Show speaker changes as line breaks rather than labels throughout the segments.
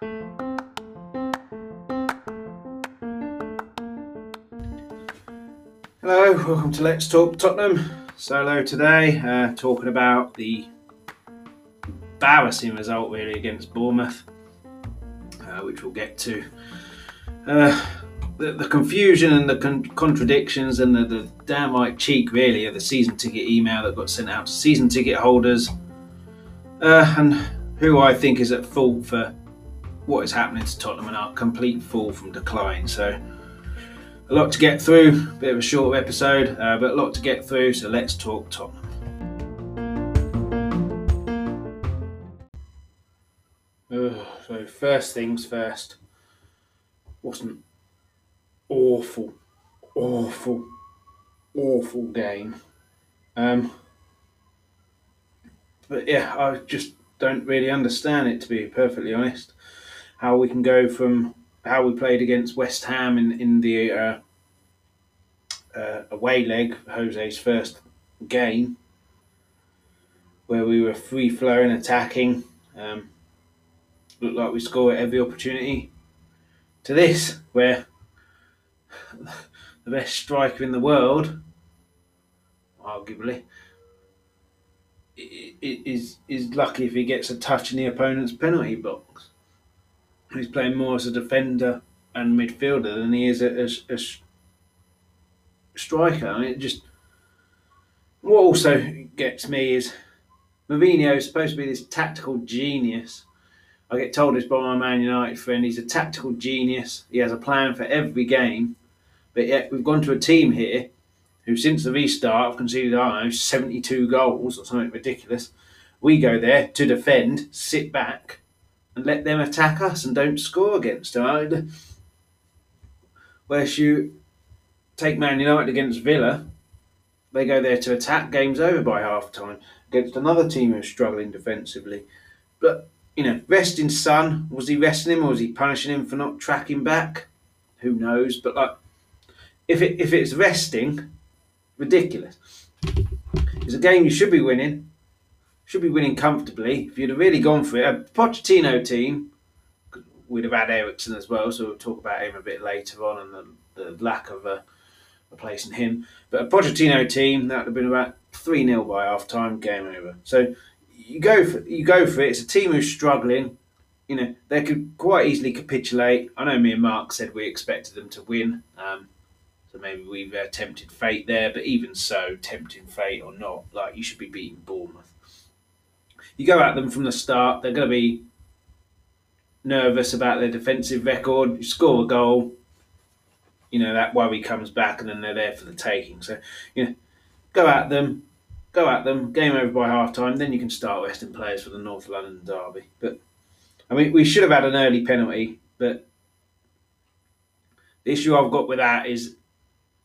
Hello, welcome to Let's Talk Tottenham. Solo today, uh, talking about the embarrassing result really against Bournemouth, uh, which we'll get to. Uh, the, the, confusion and the con- contradictions and the, the downright cheek really of the season ticket email that got sent out to season ticket holders, uh, and who I think is at fault for what is happening to Tottenham and our complete fall from decline. So a lot to get through, a bit of a short episode, uh, but a lot to get through, so let's talk Tottenham. Ugh, so, first things first, wasn't awful, awful, awful game. Um, but yeah, I just don't really understand it to be perfectly honest. How we can go from how we played against West Ham in in the uh, uh, away leg, Jose's first game, where we were free flowing, attacking, um, looked like we scored every opportunity. To this, where the best striker in the world, arguably, is is lucky if he gets a touch in the opponent's penalty box he's playing more as a defender and midfielder than he is a, a, a striker. I mean, it just what also gets me is Mourinho is supposed to be this tactical genius. I get told this by my Man United friend. He's a tactical genius. He has a plan for every game, but yet we've gone to a team here who, since the restart, have conceded I don't know seventy-two goals or something ridiculous. We go there to defend, sit back, and let them attack us and don't score against them. Whereas you take Man United against Villa, they go there to attack, game's over by half time against another team who's struggling defensively. But, you know, resting Son, was he resting him or was he punishing him for not tracking back? Who knows? But, like, if, it, if it's resting, ridiculous. It's a game you should be winning should be winning comfortably. If you'd have really gone for it, a Pochettino team, we'd have had Eriksen as well, so we'll talk about him a bit later on and the, the lack of uh, replacing him. But a Pochettino team, that would have been about 3 0 by half time, game over. So you go for you go for it. It's a team who's struggling. You know, they could quite easily capitulate. I know me and Mark said we expected them to win. Um, so maybe we've uh, tempted fate there, but even so, tempting fate or not, like you should be beating Bournemouth you go at them from the start, they're going to be nervous about their defensive record. You score a goal, you know that worry comes back, and then they're there for the taking. So, you know, go at them, go at them. Game over by half time, then you can start resting players for the North London derby. But I mean, we should have had an early penalty, but the issue I've got with that is,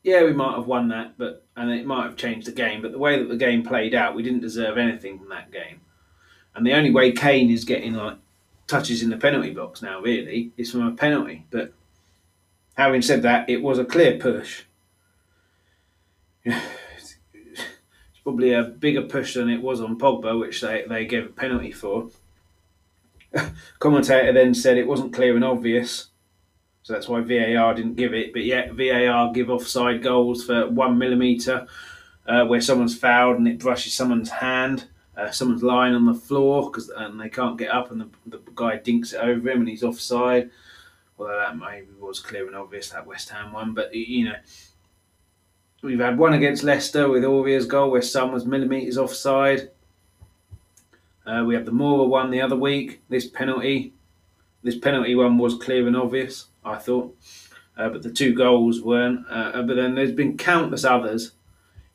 yeah, we might have won that, but and it might have changed the game. But the way that the game played out, we didn't deserve anything from that game. And the only way Kane is getting like touches in the penalty box now, really, is from a penalty. But having said that, it was a clear push. It's probably a bigger push than it was on Pogba, which they, they gave a penalty for. Commentator then said it wasn't clear and obvious, so that's why VAR didn't give it. But yet VAR give offside goals for one millimetre uh, where someone's fouled and it brushes someone's hand uh, someone's lying on the floor because and they can't get up, and the, the guy dinks it over him, and he's offside. Although that maybe was clear and obvious that West Ham one, but you know. We've had one against Leicester with Aurier's goal where Son was millimetres offside. Uh, we had the Moura one the other week. This penalty, this penalty one was clear and obvious, I thought, uh, but the two goals weren't. Uh, but then there's been countless others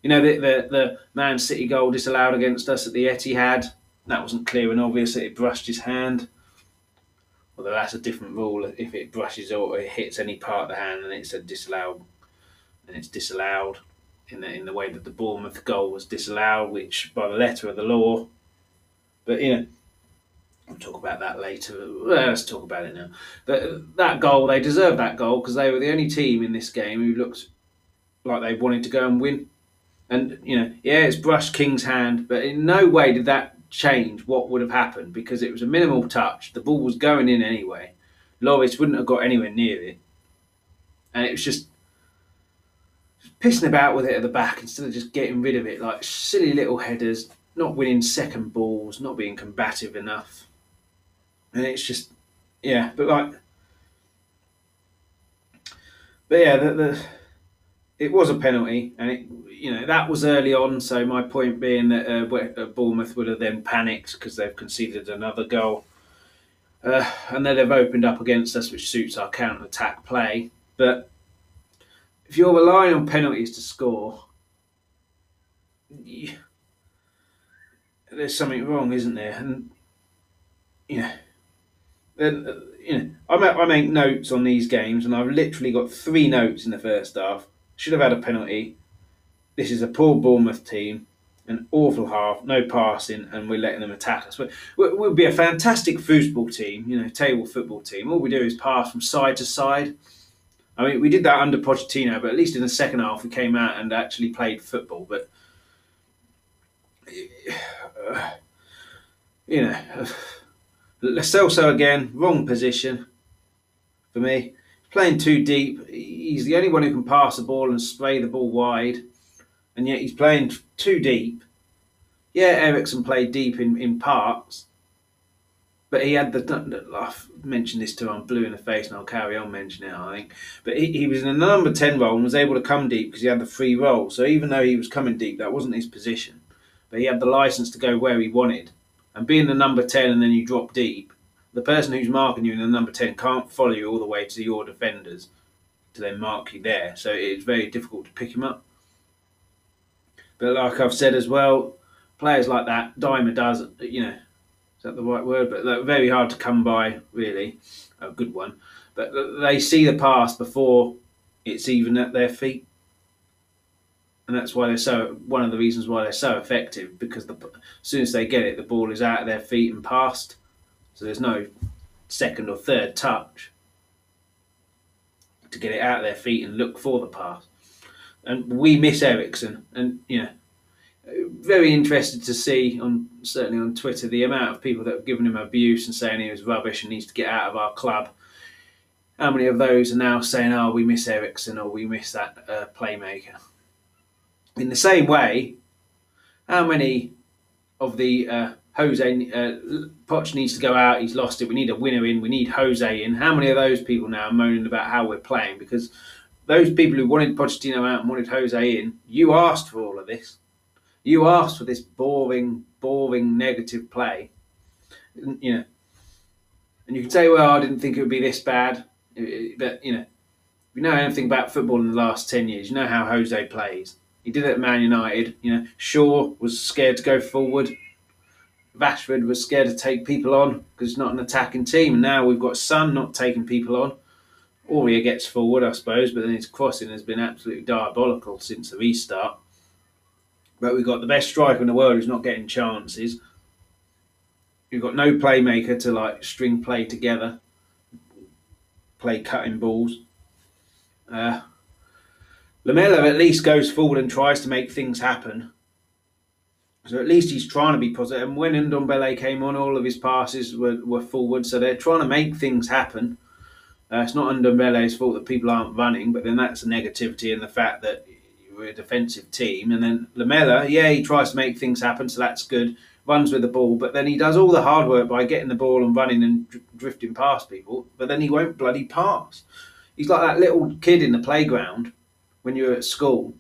you know, the, the, the Man City goal disallowed against us at the Etihad, that wasn't clear and obvious that it brushed his hand. Although that's a different rule. If it brushes or it hits any part of the hand, then it's a disallowed, and it's disallowed in the in the way that the Bournemouth goal was disallowed, which by the letter of the law. But you know, we'll talk about that later. Let's talk about it now. But that goal, they deserved that goal because they were the only team in this game who looked like they wanted to go and win. And you know, yeah, it's brushed King's hand, but in no way did that change what would have happened because it was a minimal touch. The ball was going in anyway. Lloris wouldn't have got anywhere near it, and it was just pissing about with it at the back instead of just getting rid of it like silly little headers, not winning second balls, not being combative enough, and it's just yeah. But like, but yeah, the, the it was a penalty, and it you know that was early on. So my point being that uh, Bournemouth would have then panicked because they've conceded another goal, uh, and then they've opened up against us, which suits our counter attack play. But if you're relying on penalties to score, you, there's something wrong, isn't there? And you know, then uh, you know, I make, I make notes on these games, and I've literally got three notes in the first half. Should have had a penalty. This is a poor Bournemouth team, an awful half, no passing, and we're letting them attack us. We'll be a fantastic football team, you know, table football team. All we do is pass from side to side I mean, we did that under Pochettino, but at least in the second half we came out and actually played football. But uh, you know, uh, Lo Celso again, wrong position for me. Playing too deep. He's the only one who can pass the ball and spray the ball wide, and yet he's playing too deep. Yeah, Eriksen played deep in, in parts, but he had the. I've mentioned this to I'm blue in the face, and I'll carry on mentioning it. I think, but he, he was in the number ten role and was able to come deep because he had the free role. So even though he was coming deep, that wasn't his position, but he had the license to go where he wanted. And being the number ten, and then you drop deep, the person who's marking you in the number ten can't follow you all the way to your defenders to then mark you there. So it's very difficult to pick him up. But like I've said as well, players like that, Dimer does, you know, is that the right word? But they're very hard to come by, really. A good one. But they see the pass before it's even at their feet. And that's why they're so, one of the reasons why they're so effective, because the, as soon as they get it, the ball is out of their feet and past. So there's no second or third touch to get it out of their feet and look for the pass. And we miss Eriksen. And, you know, very interested to see on certainly on Twitter the amount of people that have given him abuse and saying he was rubbish and needs to get out of our club. How many of those are now saying, "Oh, we miss Eriksen or we miss that uh, playmaker"? In the same way, how many of the uh, Jose uh, Poch needs to go out? He's lost it. We need a winner in. We need Jose in. How many of those people now are moaning about how we're playing? Because those people who wanted Pochettino out and wanted Jose in, you asked for all of this you asked for this boring, boring negative play. You know, and you can say, well, I didn't think it would be this bad. But, you know, if you know anything about football in the last 10 years, you know how Jose plays. He did it at Man United. You know, Shaw was scared to go forward. Rashford was scared to take people on because it's not an attacking team. Now we've got Son not taking people on. Aurier gets forward, I suppose, but then his crossing has been absolutely diabolical since the restart. But we've got the best striker in the world who's not getting chances. We've got no playmaker to like string play together, play cutting balls. Uh, Lamela at least goes forward and tries to make things happen. So at least he's trying to be positive. And when Ndombele came on, all of his passes were, were forward. So they're trying to make things happen. Uh, it's not Ndombele's fault that people aren't running, but then that's the negativity and the fact that we're a defensive team. And then Lamela, yeah, he tries to make things happen, so that's good. Runs with the ball, but then he does all the hard work by getting the ball and running and dr- drifting past people. But then he won't bloody pass. He's like that little kid in the playground when you're at school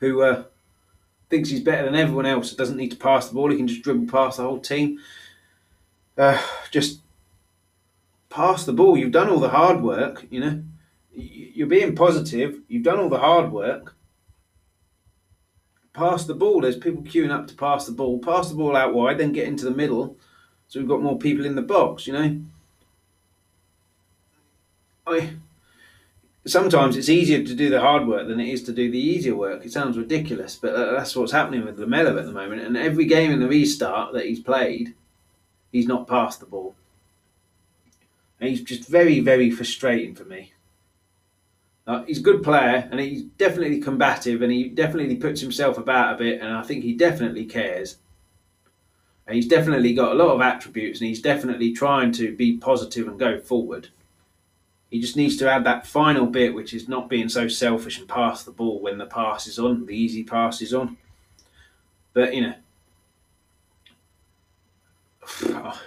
who uh, thinks he's better than everyone else. Doesn't need to pass the ball. He can just dribble past the whole team. Uh, just pass the ball. You've done all the hard work, you know. You're being positive. You've done all the hard work pass the ball. There's people queuing up to pass the ball. Pass the ball out wide, then get into the middle, so we've got more people in the box. You know, I sometimes it's easier to do the hard work than it is to do the easier work. It sounds ridiculous, but that's what's happening with Lamela at the moment. And every game in the restart that he's played, he's not passed the ball. And he's just very, very frustrating for me. Uh, he's a good player and he's definitely combative and he definitely puts himself about a bit and I think he definitely cares. And he's definitely got a lot of attributes, and he's definitely trying to be positive and go forward. He just needs to add that final bit, which is not being so selfish and pass the ball when the pass is on, the easy pass is on. But you know,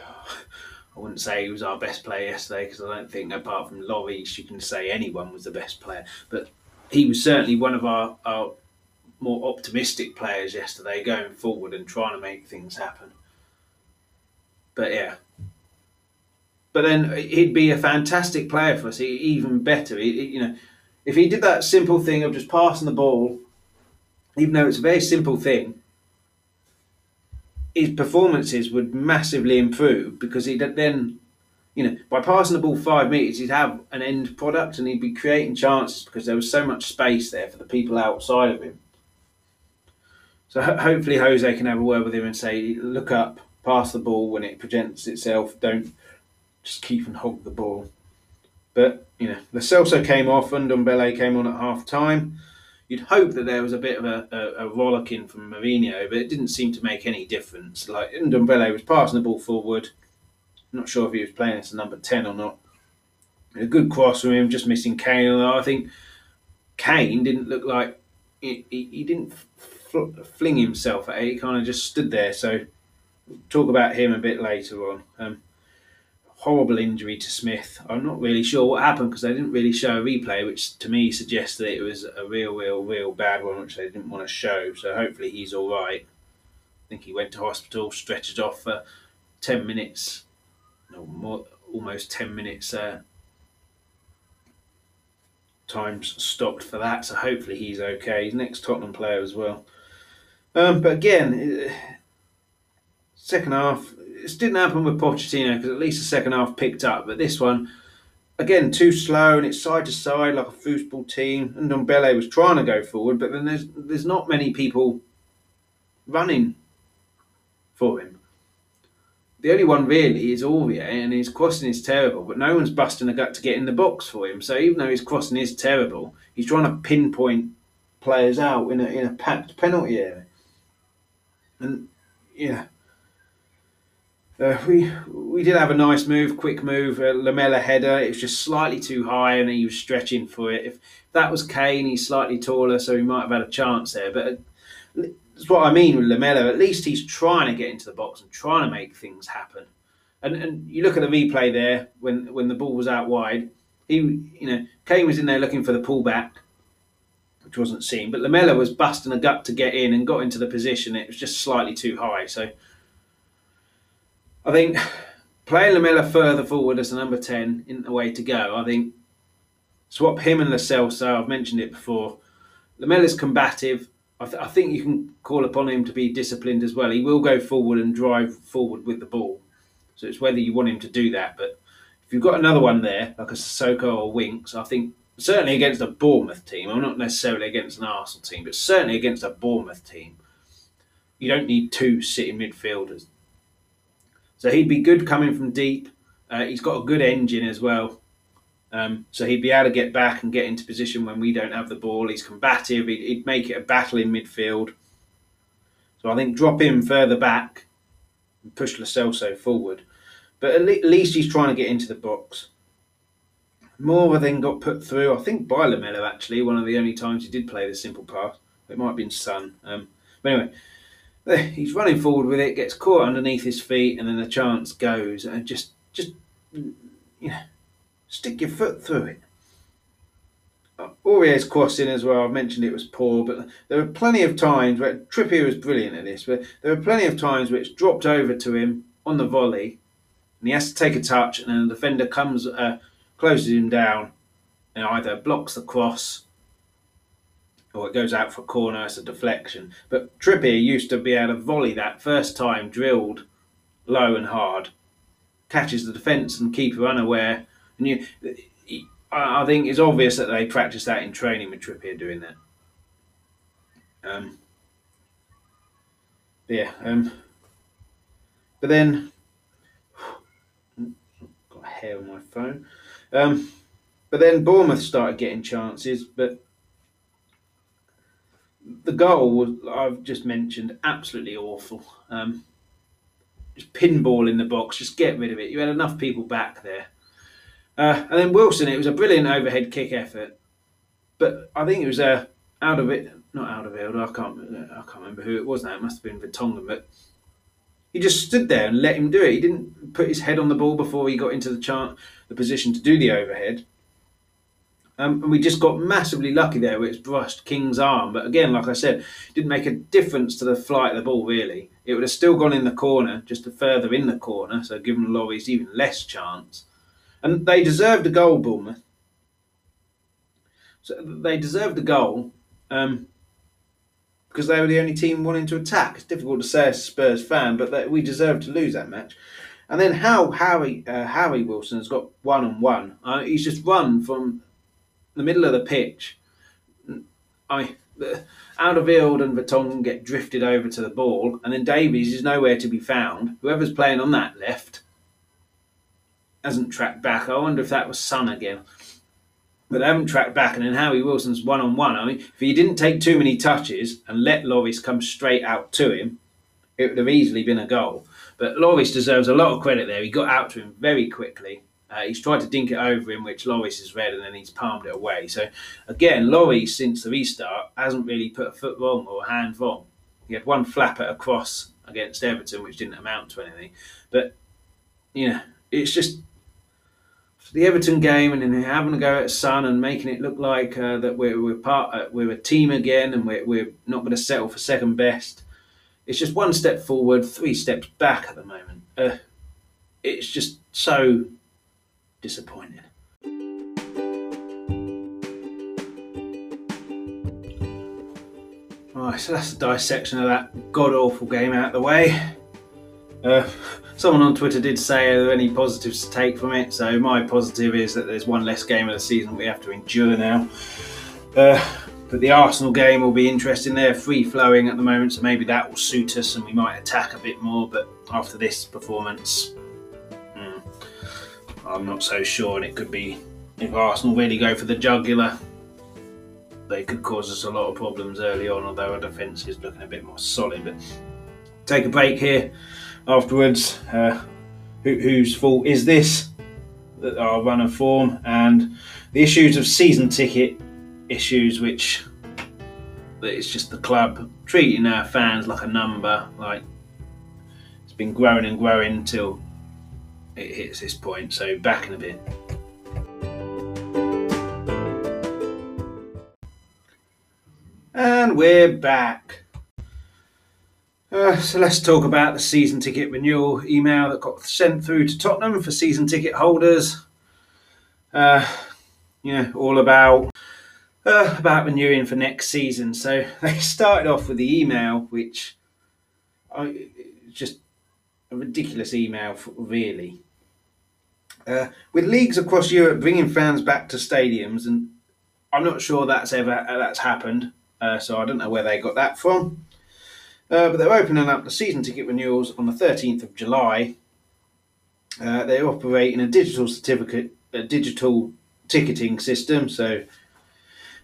I wouldn't say he was our best player yesterday because I don't think, apart from Lloris, you can say anyone was the best player. But he was certainly one of our, our more optimistic players yesterday, going forward and trying to make things happen. But yeah. But then he'd be a fantastic player for us, even better. He, you know, if he did that simple thing of just passing the ball, even though it's a very simple thing, his performances would massively improve because he'd then, you know, by passing the ball five metres, he'd have an end product and he'd be creating chances because there was so much space there for the people outside of him. So ho- hopefully Jose can have a word with him and say, look up, pass the ball when it presents itself. Don't just keep and hog the ball. But, you know, Lo Celso came off and Ndombele came on at half time. You'd hope that there was a bit of a, a, a rollicking from Mourinho, but it didn't seem to make any difference. Like Ndombele was passing the ball forward. Not sure if he was playing as a number 10 or not. A good cross from him, just missing Kane. I think Kane didn't look like he, he, he didn't fling himself at it. He kind of just stood there. So talk about him a bit later on. Um, horrible injury to Smith. I'm not really sure what happened because they didn't really show a replay, which to me suggests that it was a real, real, real bad one, which they didn't want to show. So hopefully he's all right. I think he went to hospital, stretched off for 10 minutes, no more, almost 10 minutes. Uh, times stopped for that, so hopefully he's okay. He's next Tottenham player as well. Um, but again, second half, this didn't happen with Pochettino because at least the second half picked up. But this one, again, too slow and it's side to side like a football team. And Ndombele was trying to go forward, but then there's there's not many people running for him. The only one really is Aurier, and his crossing is terrible, but no one's busting a gut to get in the box for him. So even though his crossing is terrible, he's trying to pinpoint players out in a in a packed penalty area. And yeah, uh, we we did have a nice move, quick move, uh, Lamela header. It was just slightly too high, and he was stretching for it. If that was Kane, he's slightly taller, so he might have had a chance there. But uh, that's what I mean with Lamela. At least he's trying to get into the box and trying to make things happen. And and you look at the replay there when when the ball was out wide. He you know Kane was in there looking for the pullback, which wasn't seen. But Lamela was busting a gut to get in and got into the position. It was just slightly too high. So I think playing Lamela further forward as a number 10 isn't the way to go. I think swap him and Lo Celso. I've mentioned it before. Lamela's combative. I, th- I, think you can call upon him to be disciplined as well. He will go forward and drive forward with the ball. So it's whether you want him to do that. But if you've got another one there, like a Sissoko or Winks, I think certainly against a Bournemouth team, I'm not necessarily against an Arsenal team, but certainly against a Bournemouth team, you don't need two sitting midfielders. So he'd be good coming from deep. Uh, he's got a good engine as well. Um, so he'd be able to get back and get into position when we don't have the ball. He's combative. He'd, he'd make it a battle in midfield. So I think drop him further back and push Lo Celso forward. But at, le- at, least he's trying to get into the box. Moura then got put through, I think by Lamela actually, one of the only times he did play the simple pass. It might have been Son. Um, but anyway, he's running forward with it, gets caught underneath his feet, and then the chance goes. And just, just, you know, stick your foot through it. Uh, Aurier's crossing as well. I've mentioned it was poor, but there were plenty of times where Trippier was brilliant at this. But there were plenty of times which dropped over to him on the volley, and he has to take a touch, and then the defender comes, uh, closes him down, and either blocks the cross or it goes out for a corner, it's a deflection. But Trippier used to be able to volley that first time, drilled low and hard, catches the defence and keeper unaware. And you, I think it's obvious that they practice that in training with Trippier doing that. Um, yeah, um, but then got hair on my phone. Um, but then Bournemouth started getting chances, but the goal was I've just mentioned absolutely awful. Um, just pinball in the box. Just get rid of it. You had enough people back there. Uh, and then Wilson, it was a brilliant overhead kick effort, but I think it was uh, out of it, not out of it. I can't, I can't remember who it was now. It must have been Vertonghen, but he just stood there and let him do it. He didn't put his head on the ball before he got into the chart, the position to do the overhead. Um, and we just got massively lucky there it's brushed King's arm. But again, like I said, didn't make a difference to the flight of the ball, really. It would have still gone in the corner, just further in the corner, so giving Lloris even less chance. And they deserved a goal, Bournemouth. So they deserved a goal um, because they were the only team wanting to attack. It's difficult to say as a Spurs fan, but they, we deserved to lose that match. And then how Harry uh, Harry Wilson has got one on one. He's just run from the middle of the pitch. I Alderweireld and Vertonghen get drifted over to the ball, and then Davies is nowhere to be found. Whoever's playing on that left hasn't tracked back. I wonder if that was Son again. But they haven't tracked back, and then Harry Wilson's one on one. I mean, if he didn't take too many touches and let Lloris come straight out to him, it would have easily been a goal. But Lloris deserves a lot of credit there. He got out to him very quickly. Uh, he's tried to dink it over him, which Lloris has read, and then he's palmed it away. So, again, Lloris, since the restart, hasn't really put a foot wrong or a hand wrong. He had one flapper across against Everton, which didn't amount to anything. But, you know, it's just the Everton game and then having to go at Son and making it look like uh, that we're, we're part uh, we're a team again and we're, we're not going to settle for second best. It's just one step forward, three steps back at the moment. Uh, it's just so disappointing. Right, so that's the dissection of that god awful game out of the way. Uh, someone on Twitter did say, are there any positives to take from it? So my positive is that there's one less game of the season we have to endure now. Uh, but the Arsenal game will be interesting. They're free flowing at the moment, so maybe that will suit us and we might attack a bit more. But after this performance, I'm not so sure. And it could be if Arsenal really go for the jugular, they could cause us a lot of problems early on, although our defence is looking a bit more solid. But take a break here afterwards. Uh, who, whose fault is this? Our run of form and the issues of season ticket issues, which it's just the club treating our fans like a number. Like it's been growing and growing until it hits this point. So back in a bit. And we're back. Uh, so let's talk about the season ticket renewal email that got sent through to Tottenham for season ticket holders. Uh, you know, all about uh, about renewing for next season. So they started off with the email, which I just a ridiculous email, for, really. Uh, with leagues across Europe bringing fans back to stadiums, and I'm not sure that's ever that's happened. Uh, so I don't know where they got that from. Uh, but they're opening up the season ticket renewals on the 13th of July. Uh, they operate in a digital certificate, a digital ticketing system. So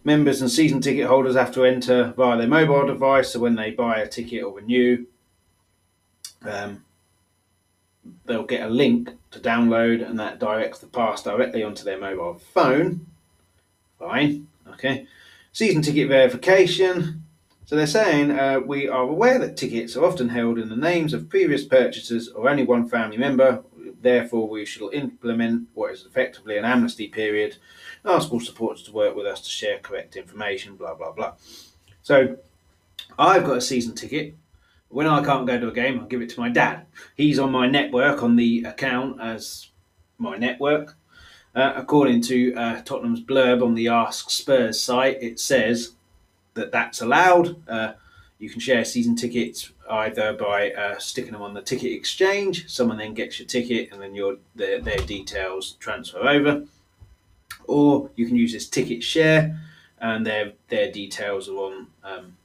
members and season ticket holders have to enter via their mobile device. So when they buy a ticket or renew, um, they'll get a link to download, and that directs the pass directly onto their mobile phone. Fine, okay. Season ticket verification. So they're saying uh, we are aware that tickets are often held in the names of previous purchasers or only one family member. Therefore, we shall implement what is effectively an amnesty period. Ask all supporters to work with us to share correct information. Blah blah blah. So, I've got a season ticket. When I can't go to a game, I give it to my dad. He's on my network on the account as my network. Uh, according to uh, Tottenham's blurb on the Ask Spurs site, it says that that's allowed. Uh, you can share season tickets either by uh, sticking them on the ticket exchange. Someone then gets your ticket, and then your their, their details transfer over. Or you can use this ticket share, and their their details are on um,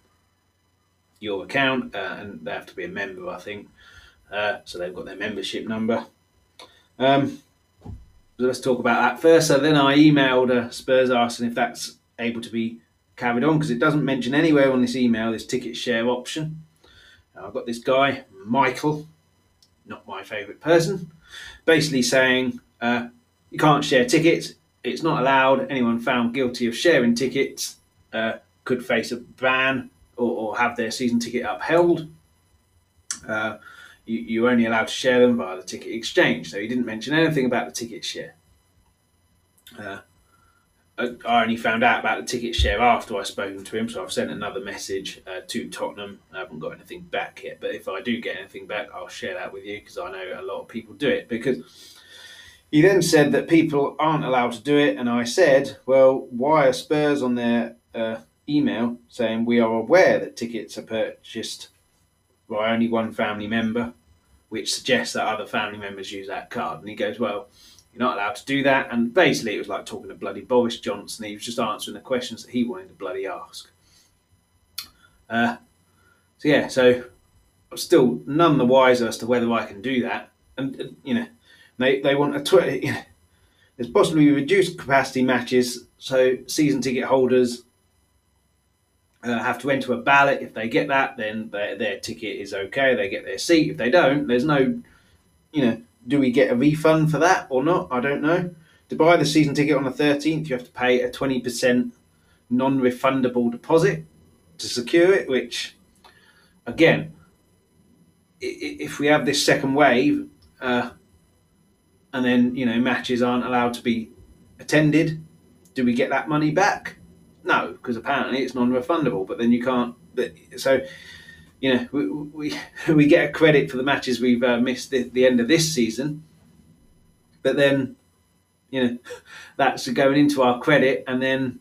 your account, uh, and they have to be a member, I think. Uh, so they've got their membership number. Um, so let's talk about that first. So then I emailed uh, Spurs asking if that's able to be carried on because it doesn't mention anywhere on this email this ticket share option. Now I've got this guy, Michael, not my favourite person, basically saying uh, you can't share tickets. It's not allowed. Anyone found guilty of sharing tickets uh, could face a ban or, or, have their season ticket upheld. Uh, you, you're only allowed to share them via the ticket exchange. So he didn't mention anything about the ticket share. Uh, I only found out about the ticket share after I spoken to him, so I've sent another message uh, to Tottenham. I haven't got anything back yet, but if I do get anything back, I'll share that with you because I know a lot of people do it. Because he then said that people aren't allowed to do it, and I said, well, why are Spurs on their uh, email saying we are aware that tickets are purchased by only one family member, which suggests that other family members use that card? And he goes, well you're not allowed to do that. And basically, it was like talking to bloody Boris Johnson. He was just answering the questions that he wanted to bloody ask. Uh, so yeah, so I'm still none the wiser as to whether I can do that. And uh, you know, they they want a tw- you know, there's possibly reduced capacity matches, so season ticket holders uh, have to enter a ballot. If they get that, then their, their ticket is okay. They get their seat. If they don't, there's no, you know, do we get a refund for that or not? I don't know. To buy the season ticket on the 13th, you have to pay a 20% non refundable deposit to secure it, which, again, if we have this second wave uh, and then, you know, matches aren't allowed to be attended, do we get that money back? No, because apparently it's non refundable, but then you can't. So, you know, we, we, we get a credit for the matches we've uh, missed the, the end of this season, but then, you know, that's going into our credit and then,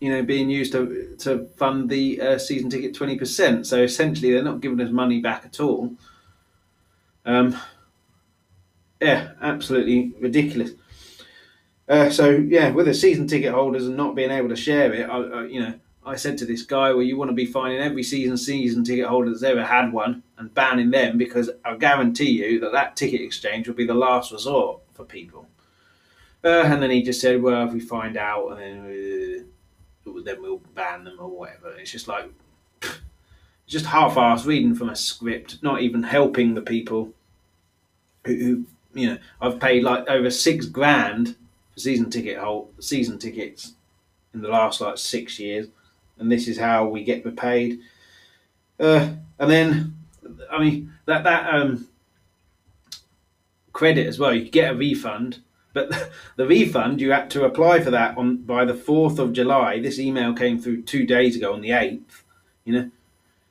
you know, being used to to fund the uh, season ticket twenty percent. So essentially, they're not giving us money back at all. Um, yeah, absolutely ridiculous. Uh, so yeah, with the season ticket holders and not being able to share it, I, I, you know, I said to this guy, well, you want to be finding every season season ticket holder that's ever had one and banning them because I guarantee you that that ticket exchange will be the last resort for people. Uh, and then he just said, well, if we find out, and then, uh, then we'll ban them or whatever. It's just like, just half-assed reading from a script, not even helping the people who, who you know, I've paid like over six grand season ticket hold season tickets in the last like six years and this is how we get repaid. Uh, and then, I mean, that that um, credit as well, you get a refund, but the refund you had to apply for that on by the fourth of July. This email came through two days ago on the eighth. You know,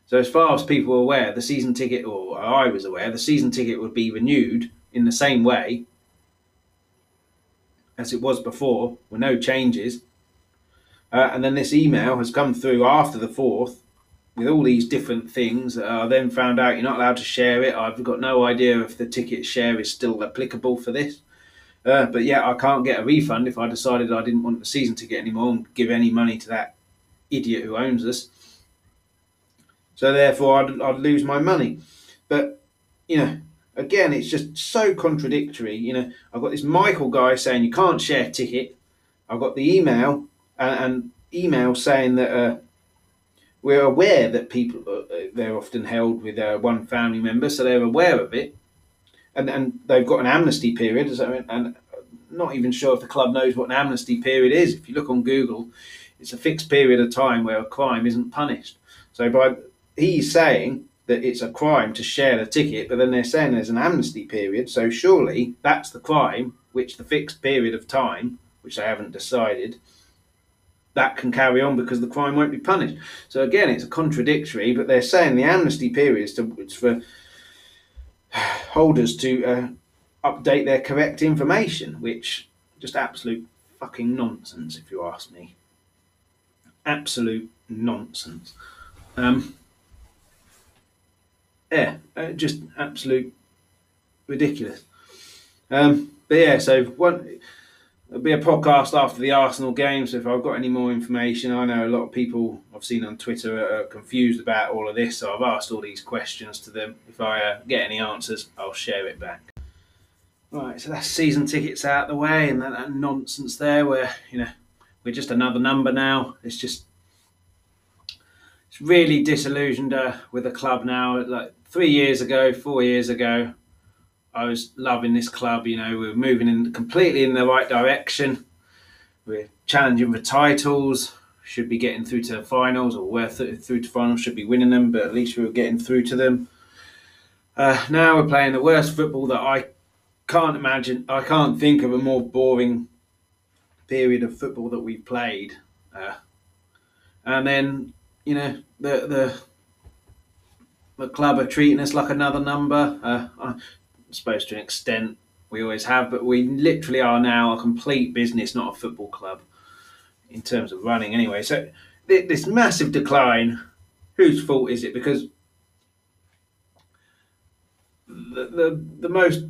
so as far as people were aware, the season ticket, or I was aware, the season ticket would be renewed in the same way as it was before, with no changes. Uh, and then this email has come through after the fourth with all these different things. I then found out you're not allowed to share it. I've got no idea if the ticket share is still applicable for this. Uh, but yeah, I can't get a refund if I decided I didn't want the season ticket anymore and give any money to that idiot who owns us. So therefore, I'd, I'd lose my money. But you know, again, it's just so contradictory. You know, I've got this Michael guy saying you can't share ticket. I've got the email and, and email saying that uh, we're aware that people uh, they're often held with uh, one family member, so they're aware of it, and and they've got an amnesty period. So, and not even sure if the club knows what an amnesty period is. If you look on Google, it's a fixed period of time where a crime isn't punished. So by he's saying that it's a crime to share the ticket, but then they're saying there's an amnesty period. So surely that's the crime, which the fixed period of time, which they haven't decided, that can carry on because the crime won't be punished. So again, it's a contradictory, but they're saying the amnesty period is to, it's for holders to uh, update their correct information, which just absolute fucking nonsense, if you ask me. Absolute nonsense. Um, yeah, uh, just absolute ridiculous. Um, but yeah, so one There'll be a podcast after the Arsenal game, so if I've got any more information, I know a lot of people I've seen on Twitter are confused about all of this, so I've asked all these questions to them. If I uh, get any answers, I'll share it back. Right, so that's season tickets out the way, and that, that nonsense there, where you know we're just another number now. It's just it's really disillusioned uh, with the club now. Like three years ago, four years ago, I was loving this club. You know, we were moving in completely in the right direction. We're challenging for titles. Should be getting through to the finals, or we're th- through to finals. Should be winning them, but at least we were getting through to them. Uh, now we're playing the worst football that I can't imagine. I can't think of a more boring period of football that we've played. Uh, and then you know the the the club are treating us like another number. Uh, I suppose to an extent we always have, but we literally are now a complete business, not a football club, in terms of running. Anyway, so this massive decline. Whose fault is it? Because the the, the most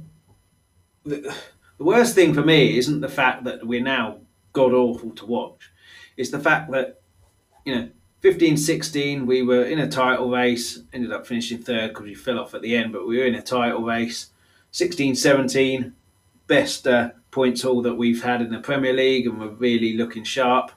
the, the worst thing for me isn't the fact that we're now god awful to watch. It's the fact that you know 15 16 we were in a title race ended up finishing third because we fell off at the end but we were in a title race. 16 17 best uh, points haul that we've had in the premier league and we're really looking sharp.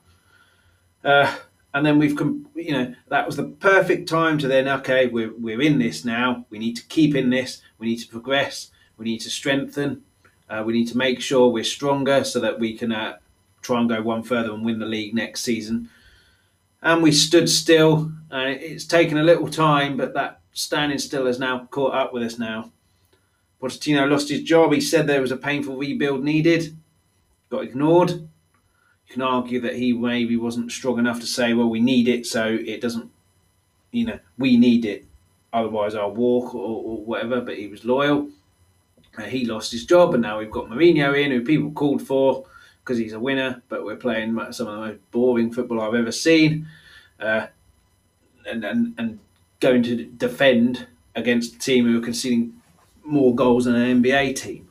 Uh, and then we've you know that was the perfect time to then okay we're, we're in this now. We need to keep in this. We need to progress. We need to strengthen. Uh, we need to make sure we're stronger so that we can uh, try and go one further and win the league next season and we stood still. And it's taken a little time, but that standing still has now caught up with us now. Pochettino lost his job. He said there was a painful rebuild needed, got ignored. You can argue that he maybe wasn't strong enough to say, well, we need it, so it doesn't, you know, we need it. Otherwise, I'll walk or, or whatever. But he was loyal. Uh, he lost his job, and now we've got Mourinho in, who people called for because he's a winner, but we're playing some of the most boring football I've ever seen. Uh, and, and, and going to defend against a team who are conceding more goals than an NBA team.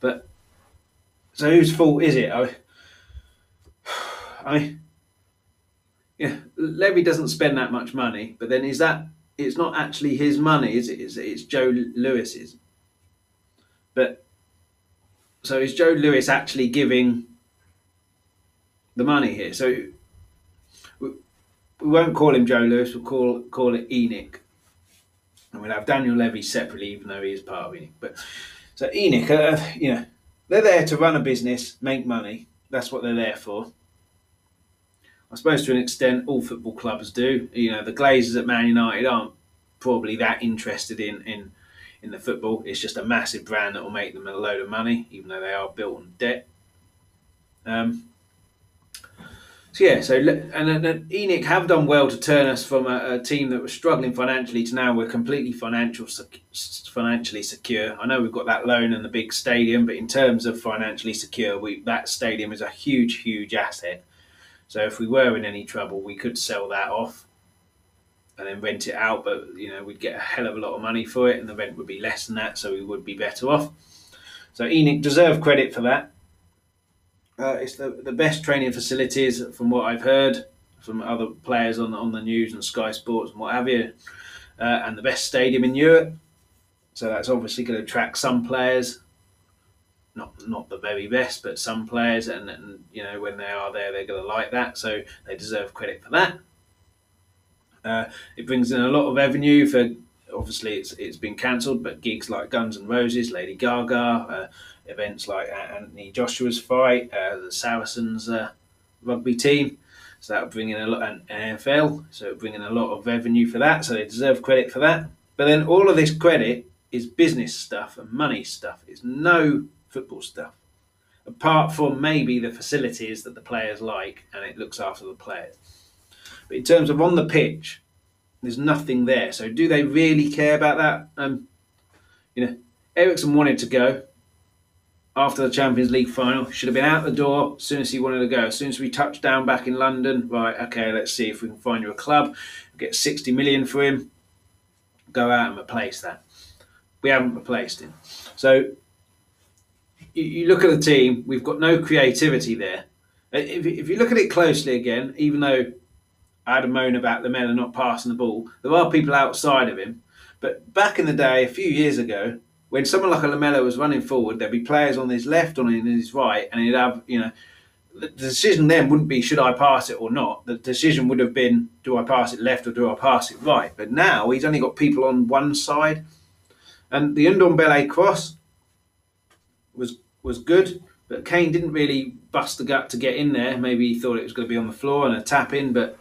But so whose fault is it? I, I yeah, Levy doesn't spend that much money, but then is that it's not actually his money, is it? It's, it's Joe Lewis's. But so is Joe Lewis actually giving the money here? So we, we won't call him Joe Lewis. We'll call call it ENIC, and we'll have Daniel Levy separately, even though he is part of ENIC. But so ENIC, uh, you know, they're there to run a business, make money. That's what they're there for. I suppose to an extent, all football clubs do. You know, the Glazers at Man United aren't probably that interested in in in the football. It's just a massive brand that will make them a load of money, even though they are built on debt. Um, so yeah, so and, and ENIC have done well to turn us from a, a, team that was struggling financially to now we're completely financial financially secure. I know we've got that loan and the big stadium, but in terms of financially secure, we that stadium is a huge, huge asset. So if we were in any trouble, we could sell that off and then rent it out, but you know we'd get a hell of a lot of money for it, and the rent would be less than that, so we would be better off. So ENIC deserve credit for that. Uh, it's the, the best training facilities from what I've heard from other players on on the news and Sky Sports and what have you, uh, and the best stadium in Europe. So that's obviously going to attract some players. Not, not the very best, but some players, and, and you know when they are there, they're going to like that. So they deserve credit for that. Uh, it brings in a lot of revenue for. Obviously, it's it's been cancelled, but gigs like Guns and Roses, Lady Gaga, uh, events like Anthony Joshua's fight, uh, the Saracens uh, rugby team. So that would bring in a lot, an NFL. So bring in a lot of revenue for that. So they deserve credit for that. But then all of this credit is business stuff and money stuff. It's no football stuff, apart from maybe the facilities that the players like, and it looks after the players. But in terms of on the pitch, there's nothing there. So do they really care about that? Um, you know, Eriksen wanted to go after the Champions League final. Should have been out the door as soon as he wanted to go. As soon as we touched down back in London, right? Okay, let's see if we can find you a club. Get 60 million for him. Go out and replace that. We haven't replaced him. So you, look at the team. We've got no creativity there. If, if you look at it closely again, even though I had a moan about Lamela not passing the ball. There are people outside of him. But back in the day, a few years ago, when someone like a Lamela was running forward, there'd be players on his left, on his right, and he'd have, you know, the decision then wouldn't be should I pass it or not. The decision would have been do I pass it left or do I pass it right. But now he's only got people on one side, and the Ndombele cross was was good, but Kane didn't really bust the gut to get in there. Maybe he thought it was going to be on the floor and a tap in, but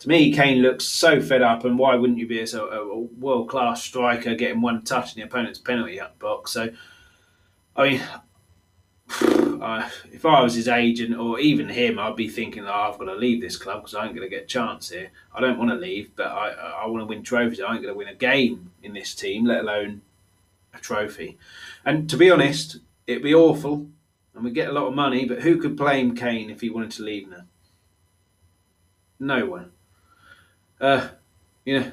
to me, Kane looks so fed up, and why wouldn't you be a, a world class striker getting one touch in the opponent's penalty box? So, I mean, if I was his agent or even him, I'd be thinking, oh, I've got to leave this club because I ain't going to get a chance here. I don't want to leave, but I, I want to win trophies. I ain't going to win a game in this team, let alone a trophy. And to be honest, it'd be awful and we get a lot of money, but who could blame Kane if he wanted to leave now? No one. Uh, you know,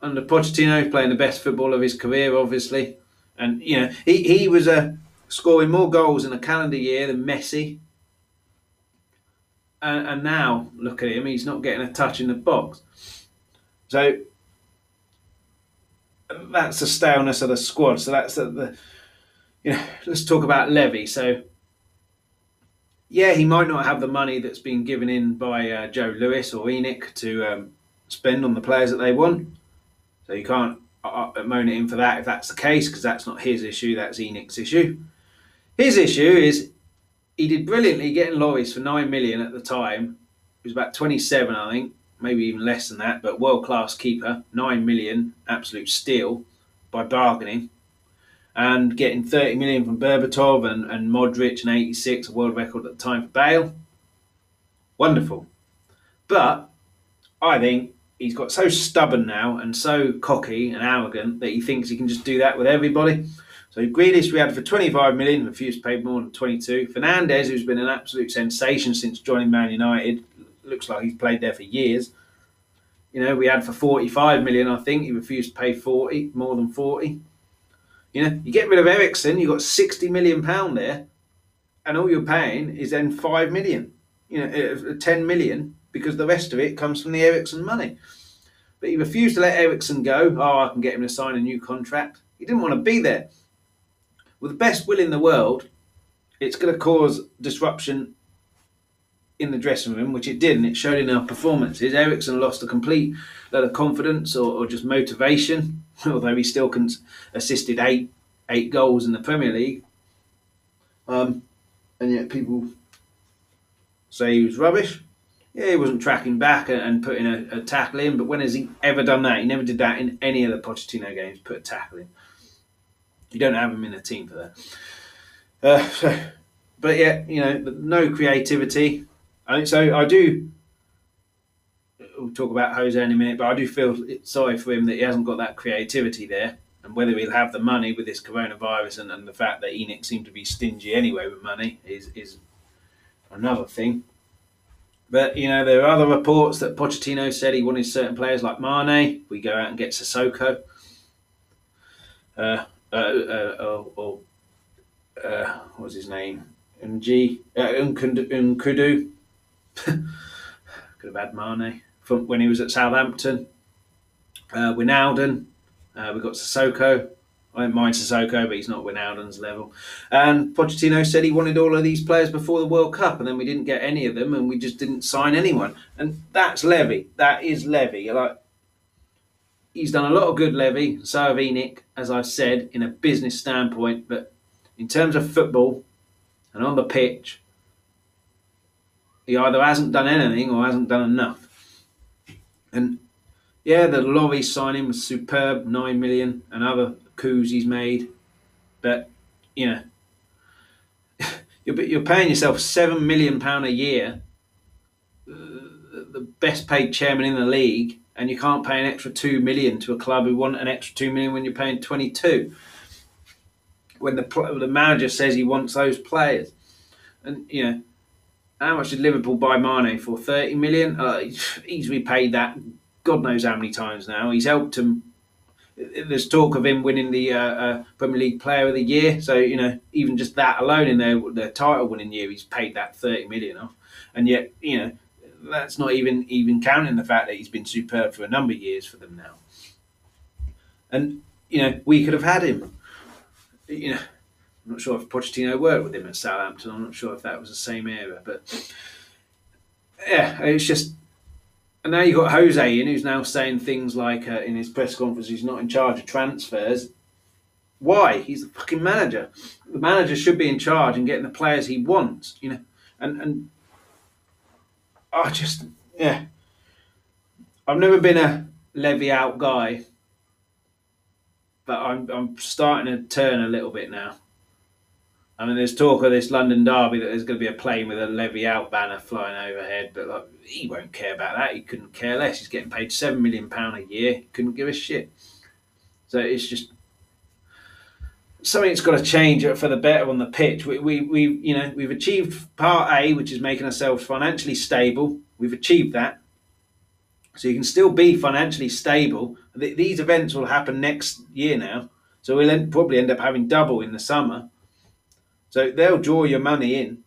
under Pochettino, playing the best football of his career, obviously. And, you know, he, he was. Uh, scoring more goals in a calendar year than Messi. And, and now look at him; he's not getting a touch in the box. So that's the staleness of the squad. So that's the, the you know. Let's talk about Levy. So yeah, he might not have the money that's been given in by uh, Joe Lewis or ENIC to um, spend on the players that they want. So you can't uh, uh moan at him for that if that's the case, because that's not his issue, that's ENIC's issue. His issue is he did brilliantly getting Lloris for nine million at the time. He was about twenty seven, I think, maybe even less than that, but world class keeper, nine million, absolute steal by bargaining. And getting 30 million from Berbatov and, and Modric and 86, a world record at the time for Bale. Wonderful. But I think he's got so stubborn now and so cocky and arrogant that he thinks he can just do that with everybody. So Grealish we had for 25 million, refused to pay more than 22. Fernandez, who's been an absolute sensation since joining Man United, looks like he's played there for years. You know, we had for 45 million, I think. He refused to pay 40, more than 40. You know, you get rid of Eriksen, you've got 60 million pound there, and all you're paying is then 5 million, you know, uh, 10 million, because the rest of it comes from the Eriksen money. But he refused to let Eriksen go. Oh, I can get him to sign a new contract. He didn't want to be there with the best will in the world, it's going to cause disruption in the dressing room, which it did, and it showed in our performances. Eriksen lost a complete lot of confidence or, or just motivation, although he still can, assisted eight eight goals in the Premier League. Um, and yet people say he was rubbish. Yeah, he wasn't tracking back and, and putting a, a, tackle in, but when has he ever done that? He never did that in any of the Pochettino games, put a tackle in. You don't have him in a team for that. Uh, so, but yeah, you know, no creativity. Think so. I do. We'll talk about Jose in a minute, but I do feel sorry for him that he hasn't got that creativity there, and whether he'll have the money with this coronavirus and, and the fact that ENIC seemed to be stingy anyway with money is is another thing. But you know, there are other reports that Pochettino said he wanted certain players like Mane. We go out and get Sissoko. Uh, uh, uh, or, uh, what's his name? Ng, uh, Nkoudou. Could have had Mane from when he was at Southampton. Uh, Wijnaldum. Uh, we've got Sissoko. I don't mind Sissoko, but he's not Wijnaldum's level. And Pochettino said he wanted all of these players before the World Cup, and then we didn't get any of them, and we just didn't sign anyone. And that's Levy. That is Levy. Like he's done a lot of good, Levy. So have ENIC, as I've said, in a business standpoint. But in terms of football and on the pitch, he either hasn't done anything or hasn't done enough. And yeah, the Lloris signing was superb, nine million, and other coups he's made. But you know, you're paying yourself seven million pound a year, uh, the best paid chairman in the league, and you can't pay an extra two million to a club who want an extra two million when you're paying 22. When the the manager says he wants those players, and you know how much did Liverpool buy Mane for? 30 million. Uh, he's repaid that. God knows how many times now. He's helped him. There's talk of him winning the uh, uh, Premier League Player of the Year. So you know, even just that alone in their their title winning year, he's paid that 30 million off. And yet, you know, that's not even even counting the fact that he's been superb for a number of years for them now. And you know, we could have had him. You know, I'm not sure if Pochettino worked with him at Southampton. I'm not sure if that was the same era, but yeah, it's just. And now you've got Jose in, who's now saying things like uh, in his press conference he's not in charge of transfers. Why? He's the fucking manager. The manager should be in charge and getting the players he wants, you know. And and I just yeah. I've never been a Levy out guy, but I'm I'm starting to turn a little bit now. I mean, there's talk of this London derby that there's going to be a plane with a Levy out banner flying overhead, but like, he won't care about that. He couldn't care less. He's getting paid seven million pound a year. Couldn't give a shit. So it's just something's got to change for the better on the pitch. We, we, we, you know, we've achieved part A, which is making ourselves financially stable. We've achieved that. So you can still be financially stable. These events will happen next year now. So we'll end, probably end up having double in the summer. So they'll draw your money in.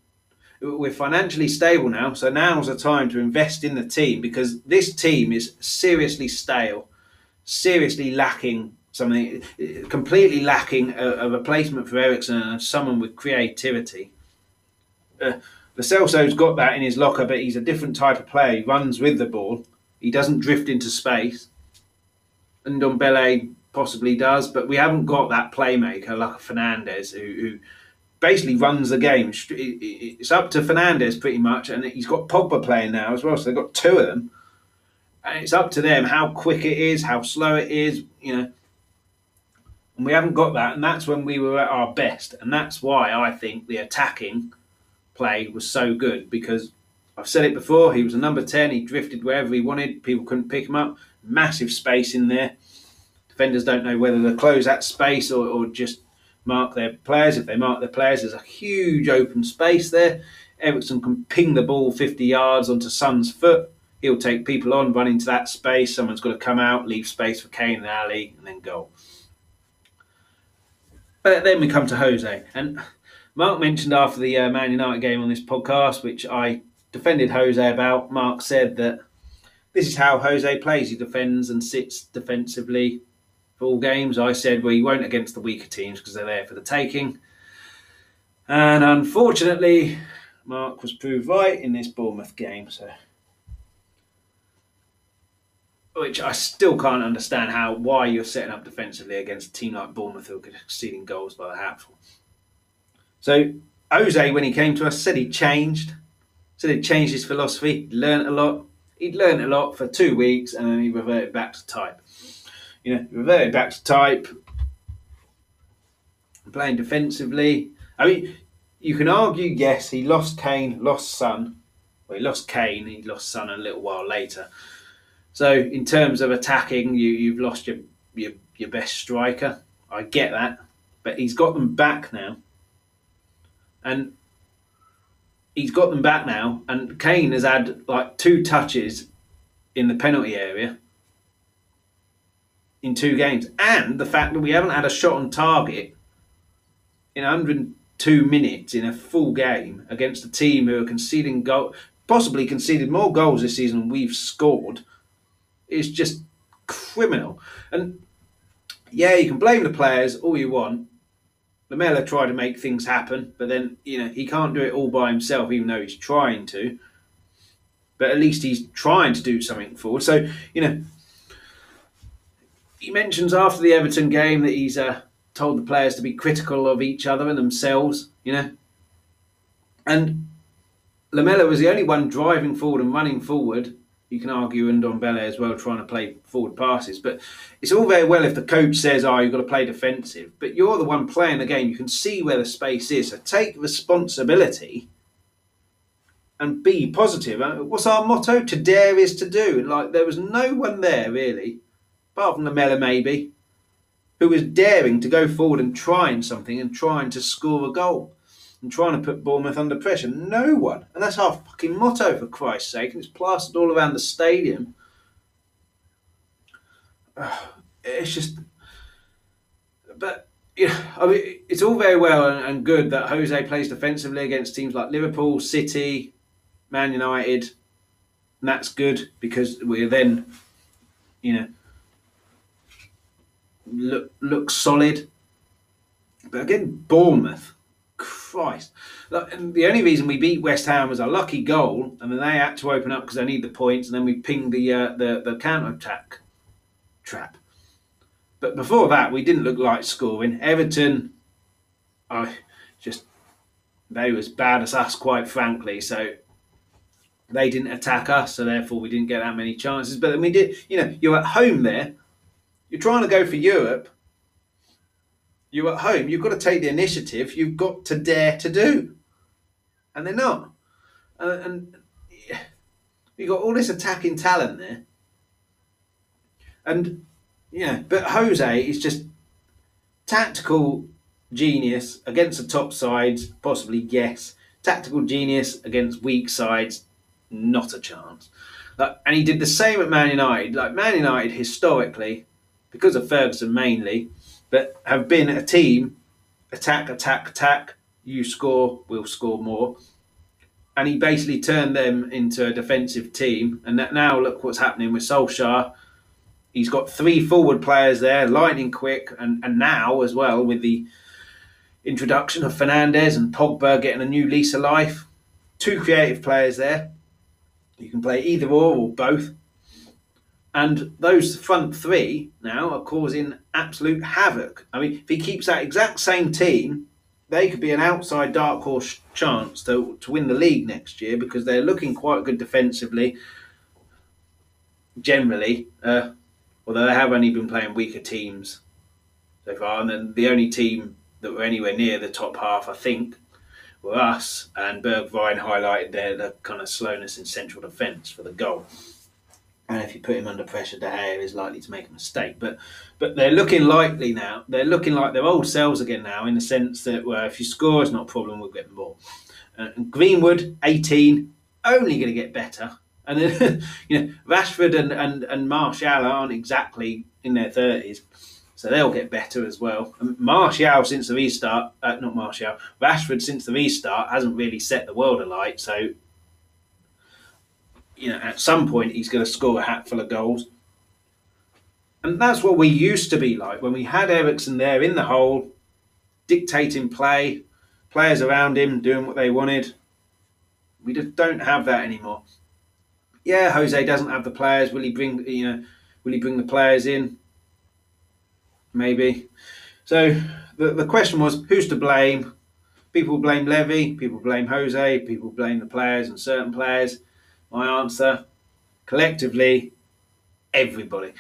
We're financially stable now, so now's the time to invest in the team because this team is seriously stale, seriously lacking something, completely lacking a, a replacement for Eriksen and someone with creativity. Uh, Lo Celso's got that in his locker, but he's a different type of player. He runs with the ball. He doesn't drift into space. And Ndombele possibly does, but we haven't got that playmaker like Fernandez who, who basically runs the game. It's up to Fernandez pretty much, and he's got Pogba playing now as well. So they've got two of them, and it's up to them how quick it is, how slow it is, you know. And we haven't got that, and that's when we were at our best, and that's why I think the attacking play was so good because I've said it before. He was a number ten. He drifted wherever he wanted. People couldn't pick him up. Massive space in there. Defenders don't know whether to close that space or, or just mark their players. If they mark their players, there's a huge open space there. Eriksen can ping the ball 50 yards onto Son's foot. He'll take people on, run into that space. Someone's got to come out, leave space for Kane and Alli, and then goal. But then we come to Jose. And Mark mentioned after the uh, Man United game on this podcast, which I defended Jose about, Mark said that this is how Jose plays. He defends and sits defensively for all games. I said, he won't against the weaker teams because they're there for the taking. And unfortunately, Mark was proved right in this Bournemouth game. So, which I still can't understand how why you're setting up defensively against a team like Bournemouth who are conceding goals by the hatful. So Jose, when he came to us, said he changed. Said he'd changed his philosophy. Learned a lot. He'd learned a lot for two weeks, and then he reverted back to type you know, reverted back to type, playing defensively. I mean, you can argue, yes, he lost Kane, lost Son. Well, he lost Kane, he lost Son a little while later. So, in terms of attacking, you, you've lost your, your, your best striker. I get that. But he's got them back now. And he's got them back now. And Kane has had like two touches in the penalty area in two games, and the fact that we haven't had a shot on target in 102 minutes in a full game against a team who are conceding goal, possibly conceded more goals this season than we've scored, is just criminal. And yeah, you can blame the players all you want. Lamela tried to make things happen, but then you know he can't do it all by himself, even though he's trying to. But at least he's trying to do something forward. So you know he mentions after the Everton game that he's uh, told the players to be critical of each other and themselves, you know. And Lamela was the only one driving forward and running forward. You can argue Ndombele as well, trying to play forward passes. But it's all very well if the coach says, oh, you've got to play defensive. But you're the one playing the game. You can see where the space is. So take responsibility and be positive. Uh, what's our motto? To dare is to do. Like, there was no one there, really, apart from Lamela maybe, who was daring to go forward and trying something and trying to score a goal and trying to put Bournemouth under pressure. No one. And that's our fucking motto, for Christ's sake. And it's plastered all around the stadium. It's just. But, you know, I mean, it's all very well and good that Jose plays defensively against teams like Liverpool, City, Man United. And that's good because we're then, you know, look look solid. But again, Bournemouth, Christ. the only reason we beat West Ham was a lucky goal, and then they had to open up because they need the points, and then we pinged the uh, the, the counter attack trap. But before that, we didn't look like scoring. Everton, I just they were as bad as us, quite frankly. So they didn't attack us, so therefore we didn't get that many chances. But then we did. You know, you're at home there. You're trying to go for Europe you're at home. You've got to take the initiative. You've got to dare to do, and they're not. Uh, and you've got all this attacking talent there, and yeah, but Jose is just tactical genius against the top sides. Possibly yes, tactical genius against weak sides. Not a chance. Like, and he did the same at Man United. Like Man United historically, because of Ferguson mainly, that have been a team attack, attack, attack. You score, we'll score more. And he basically turned them into a defensive team. And that now look what's happening with Solskjaer. He's got three forward players there, lightning quick, and, and now as well with the introduction of Fernandez and Pogba getting a new lease of life. Two creative players there. You can play either or or both. And those front three now are causing absolute havoc. I mean, if he keeps that exact same team, they could be an outside dark horse chance to, to win the league next year because they're looking quite good defensively, generally. Uh, although they have only been playing weaker teams so far. And then the only team that were anywhere near the top half, I think, were us. And Bergwijn highlighted their the kind of slowness in central defence for the goal and if you put him under pressure, De Gea is likely to make a mistake. But but they're looking likely now. They're looking like their old selves again now, in the sense that well, if you score, it's not a problem. We'll get more. Uh, Greenwood, eighteen, only going to get better. And then you know Rashford and, and and Martial aren't exactly in their thirties, so they'll get better as well. And Martial since the restart, uh, not Martial, Rashford since the restart hasn't really set the world alight. So you know, at some point he's going to score a hatful of goals. And that's what we used to be like when we had Eriksen there in the hole, dictating play, players around him doing what they wanted. We just don't have that anymore. Yeah, Jose doesn't have the players. Will he bring you know? Will he bring the players in? Maybe. So the the question was, who's to blame? People blame Levy. People blame Jose. People blame the players and certain players. My answer collectively, everybody.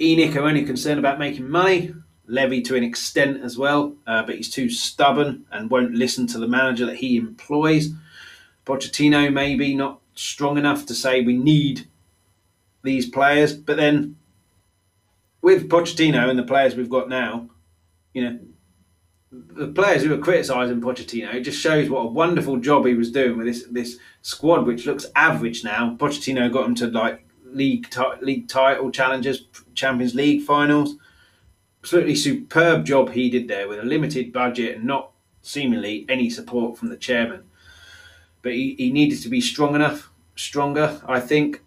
ENIC are only concerned about making money, Levy to an extent as well, uh, but he's too stubborn and won't listen to the manager that he employs. Pochettino maybe not strong enough to say we need these players, but then with Pochettino and the players we've got now, you know, the players who are criticising Pochettino, just shows what a wonderful job he was doing with this this squad, which looks average now. Pochettino got them to like league t- league title challenges, Champions League finals. Absolutely superb job he did there with a limited budget and not seemingly any support from the chairman. But he, he needed to be strong enough, stronger, I think.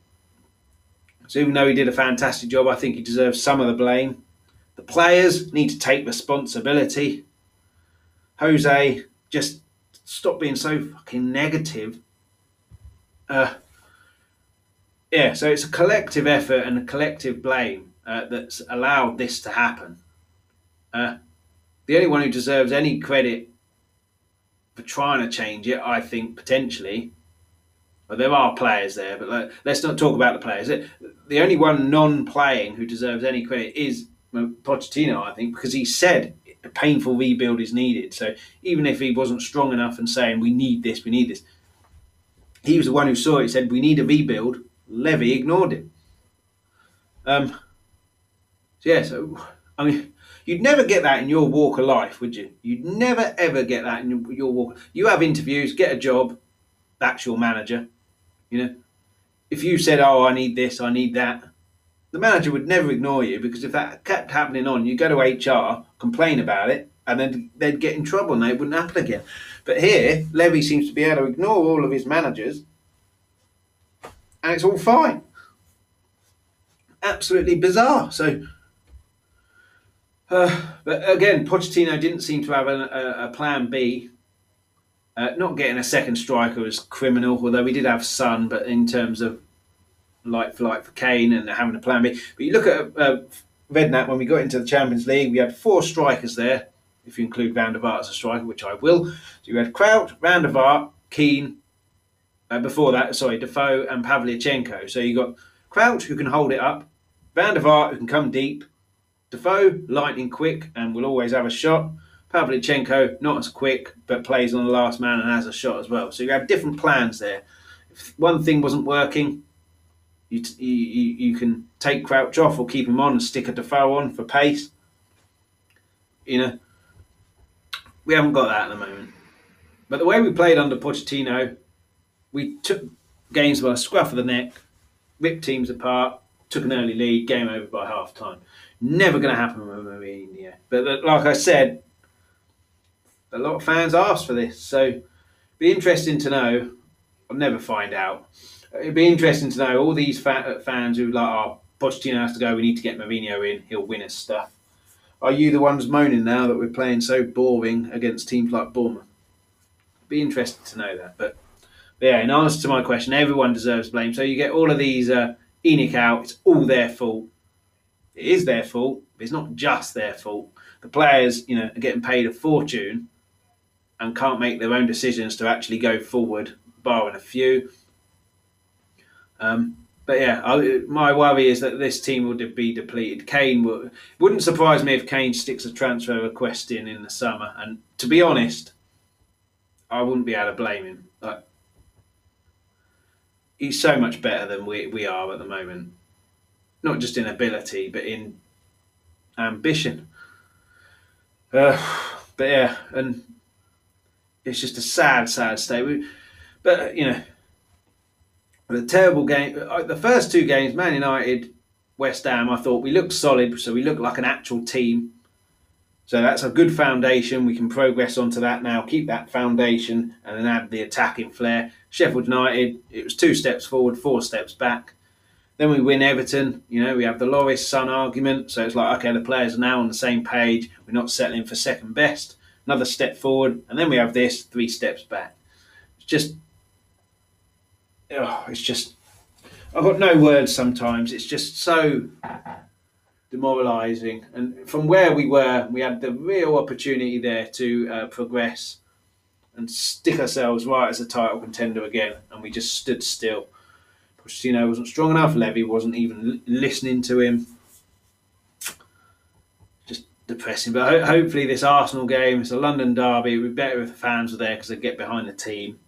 So even though he did a fantastic job, I think he deserves some of the blame. The players need to take responsibility Jose, just stop being so fucking negative. Uh, yeah, so it's a collective effort and a collective blame uh, that's allowed this to happen. Uh, the only one who deserves any credit for trying to change it, I think, potentially, well, there are players there, but let, us not talk about the players. The only one non-playing who deserves any credit is Pochettino, I think, because he said a painful rebuild is needed. So even if he wasn't strong enough and saying we need this, we need this, he was the one who saw it. Said we need a rebuild. Levy ignored it. Um. So yeah. So I mean, you'd never get that in your walk of life, would you? You'd never ever get that in your, your walk. You have interviews, get a job. That's your manager. You know, if you said, "Oh, I need this, I need that," the manager would never ignore you because if that kept happening on, you go to HR, complain about it, and then they'd get in trouble and it wouldn't happen again. But here, Levy seems to be able to ignore all of his managers and it's all fine. Absolutely bizarre. So, Uh, but again, Pochettino didn't seem to have a, a, a plan B. Uh, not getting a second striker was criminal, although we did have Son, but in terms of like for like for Kane and having a plan B. But you look at uh, Redknapp when we got into the Champions League, we had four strikers there, if you include Van der Vaart as a striker, which I will. So you had Crouch, Van der Vaart, Keane, uh, before that, sorry, Defoe and Pavlyuchenko. So you got Crouch who can hold it up, Van der Vaart who can come deep, Defoe lightning quick and will always have a shot. Pavlyuchenko not as quick but plays on the last man and has a shot as well. So you have different plans there. If one thing wasn't working, you, you, you can take Crouch off or keep him on and stick a Defoe on for pace. You know, we haven't got that at the moment. But the way we played under Pochettino, we took games by a scruff of the neck, ripped teams apart, took an early lead, game over by half time. Never going to happen with Mourinho. But like I said, a lot of fans asked for this, so be interesting to know. I'll never find out it'd be interesting to know all these fa- fans who like, oh, Pochettino has to go. We need to get Mourinho in. He'll win us stuff. Are you the ones moaning now that we're playing so boring against teams like Bournemouth? Be interested to know that. But, but yeah, in answer to my question, everyone deserves blame. So you get all of these uh, ENIC out. It's all their fault. It is their fault, but it's not just their fault. The players, you know, are getting paid a fortune and can't make their own decisions to actually go forward, barring a few. Um, but yeah, I, my worry is that this team will be depleted. Kane wouldn't surprise me if Kane sticks a transfer request in in the summer. And to be honest, I wouldn't be able to blame him. Like, he's so much better than we, we are at the moment. Not just in ability, but in ambition. Uh, but yeah, and it's just a sad, sad state. We, but you know, a terrible game. Uh, the first two games, Man United, West Ham, I thought we looked solid, so we looked like an actual team. So that's a good foundation. We can progress onto that now, keep that foundation, and then add the attacking flair. Sheffield United, it was two steps forward, four steps back. Then we win Everton. You know, we have the Lloris Son argument. So it's like, okay, the players are now on the same page. We're not settling for second best. Another step forward. And then we have this, three steps back. It's just oh, it's just I've got no words sometimes. It's just so demoralising. And from where we were, we had the real opportunity there to uh, progress and stick ourselves right as a title contender again, and we just stood still. Pochettino wasn't strong enough. Levy wasn't even listening to him. Just depressing. But ho- hopefully, this Arsenal game, it's a London derby. It would be better if the fans were there because they get behind the team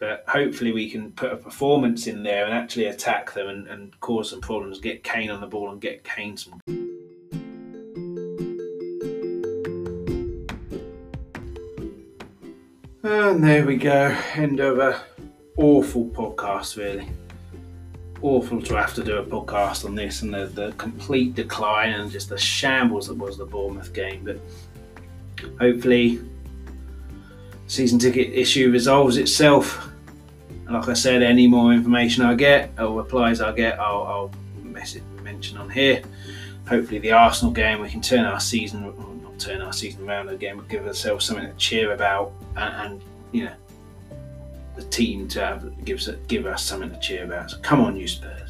but hopefully we can put a performance in there and actually attack them and, and cause some problems, get Kane on the ball and get Kane some. And there we go, end of a awful podcast, really. Awful to have to do a podcast on this and the, the complete decline and just the shambles that was the Bournemouth game. But hopefully, season ticket issue resolves itself like I said, any more information I get or replies I get, I'll, I'll message, mention on here. Hopefully, the Arsenal game, we can turn our season, not turn our season around again, but give ourselves something to cheer about, and, and you know, the team to have, gives give us something to cheer about. So come on, you Spurs.